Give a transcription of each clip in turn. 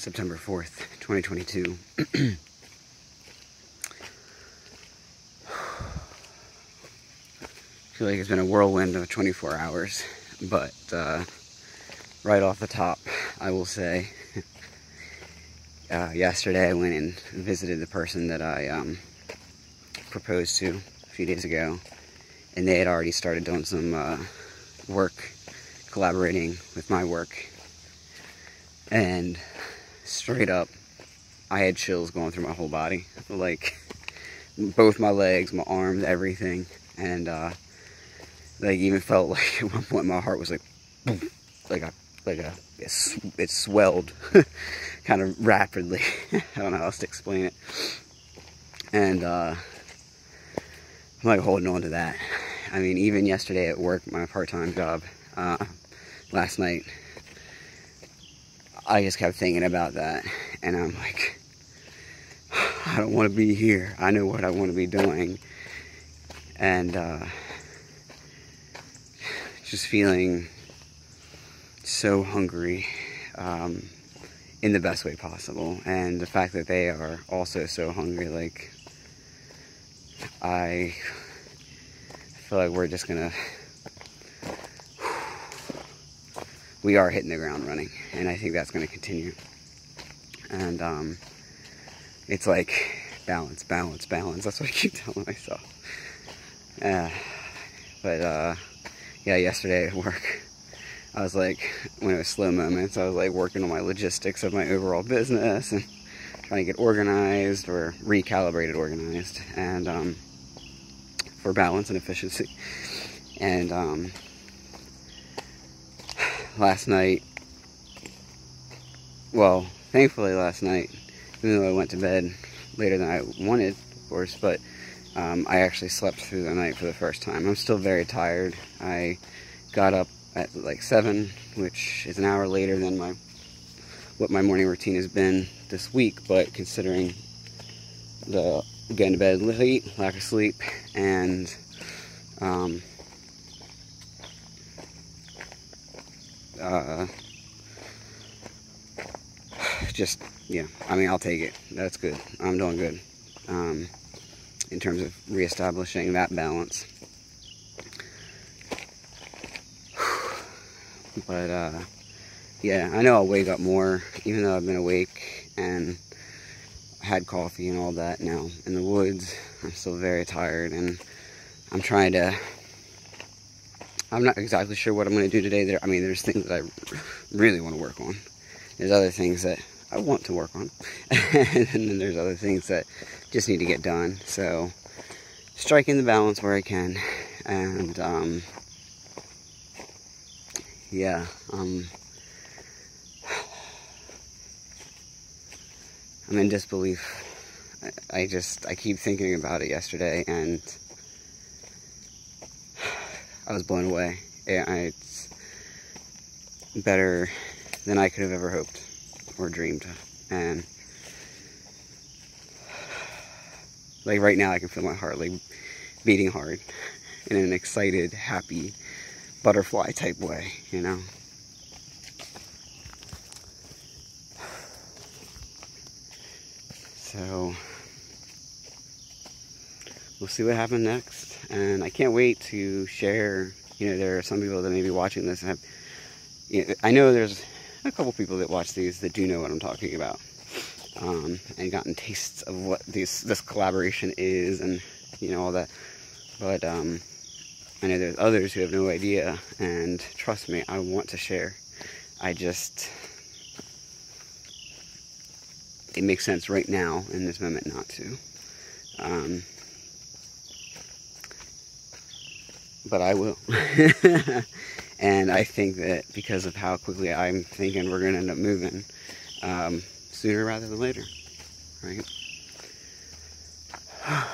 September 4th, 2022. feel like it's been a whirlwind of 24 hours, but uh, right off the top, I will say, uh, yesterday I went and visited the person that I um, proposed to a few days ago, and they had already started doing some uh, work, collaborating with my work, and straight up, I had chills going through my whole body, like both my legs, my arms, everything, and uh, like even felt like at one point my heart was like, boom, like a like a it, it swelled, kind of rapidly. I don't know how else to explain it, and uh, I'm like holding on to that. I mean, even yesterday at work, my part-time job, uh, last night, I just kept thinking about that, and I'm like, I don't want to be here. I know what I want to be doing, and uh, just feeling so hungry um, in the best way possible. And the fact that they are also so hungry, like, I feel like we're just gonna. We are hitting the ground running, and I think that's gonna continue. And um, it's like balance, balance, balance. That's what I keep telling myself. Uh, but uh, yeah, yesterday at work, I was like, when it was slow moments, I was like working on my logistics of my overall business and trying to get organized or recalibrated organized and um, for balance and efficiency. And um, last night, well, thankfully last night, even though I went to bed later than I wanted, of course, but um, I actually slept through the night for the first time. I'm still very tired. I got up at like 7, which is an hour later than my what my morning routine has been this week, but considering the getting to bed late, lack of sleep, and um, uh, just, yeah, I mean, I'll take it. That's good. I'm doing good. Um, in terms of reestablishing that balance. But uh, yeah, I know I'll wake up more, even though I've been awake and had coffee and all that now in the woods. I'm still very tired and I'm trying to. I'm not exactly sure what I'm going to do today. There, I mean, there's things that I really want to work on. There's other things that I want to work on, and then there's other things that just need to get done. So, striking the balance where I can, and um, yeah, um, I'm in disbelief. I, I just I keep thinking about it yesterday, and I was blown away. It's better than I could have ever hoped or dreamed, and like right now I can feel my heart like beating hard in an excited, happy, butterfly type way, you know. So we'll see what happens next, and I can't wait to share. You know, there are some people that may be watching this. Have, you know, I know there's a couple people that watch these that do know what I'm talking about um, and gotten tastes of what this this collaboration is and you know all that. But um, I know there's others who have no idea, and trust me, I want to share. I just it makes sense right now in this moment not to. Um, but I will. and I think that because of how quickly I'm thinking we're going to end up moving, um, sooner rather than later, right?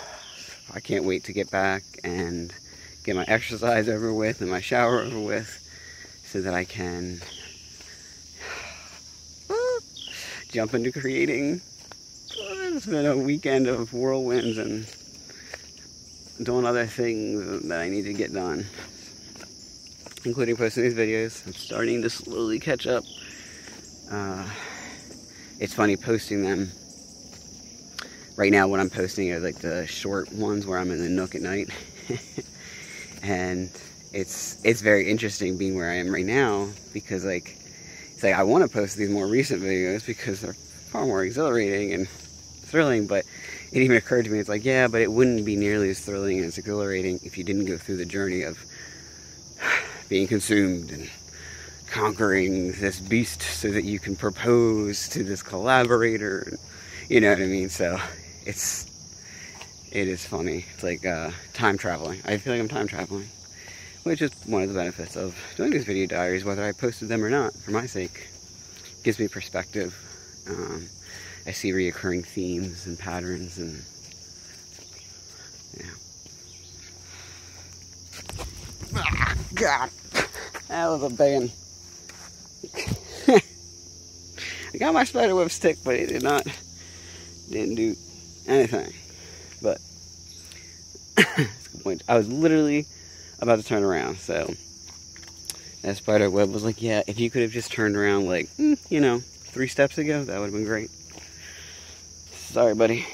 I can't wait to get back and get my exercise over with and my shower over with so that I can jump into creating. It's been a weekend of whirlwinds and doing other things that I need to get done, including posting these videos. I'm starting to slowly catch up. Uh, it's funny posting them. Right now, what I'm posting are like the short ones where I'm in the nook at night, and it's it's very interesting being where I am right now because like it's like I want to post these more recent videos because they're far more exhilarating and thrilling, but it even occurred to me, it's like, yeah, but it wouldn't be nearly as thrilling and as exhilarating if you didn't go through the journey of being consumed and conquering this beast so that you can propose to this collaborator. You know what I mean? So it's, it is funny. It's like uh, time traveling. I feel like I'm time traveling, which is one of the benefits of doing these video diaries, whether I posted them or not, for my sake. Gives me perspective. Um, I see reoccurring themes and patterns and yeah. Ah, God, that was a big I got my spider web stick, but it did not, didn't do anything. But I was literally about to turn around, so that spider web was like, yeah, if you could have just turned around like, mm, you know, three steps ago, that would have been great. Sorry, buddy.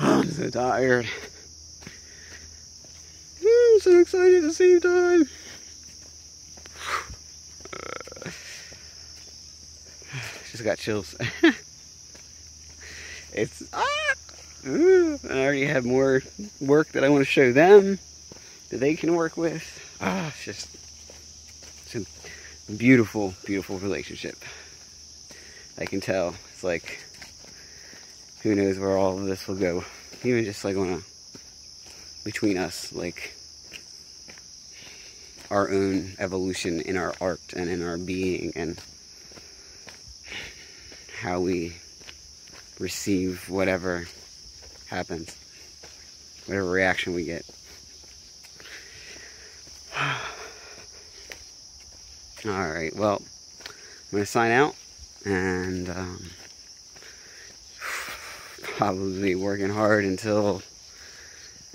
I'm so tired. I'm so excited at the same time. Just got chills. it's ah, I already have more work that I want to show them that they can work with. Ah, it's just it's a beautiful, beautiful relationship. I can tell. It's like who knows where all of this will go. Even just like on a between us, like our own evolution in our art and in our being and how we receive whatever happens, whatever reaction we get. All right, well, I'm going to sign out and um, probably working hard until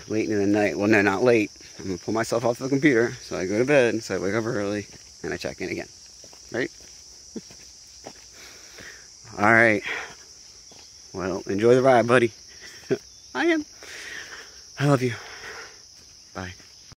late in the night. Well, no, not late. I'm going to pull myself off the computer, so I go to bed, so I wake up early, and I check in again. Right? All right. Well, enjoy the ride, buddy. I am. I love you. Bye.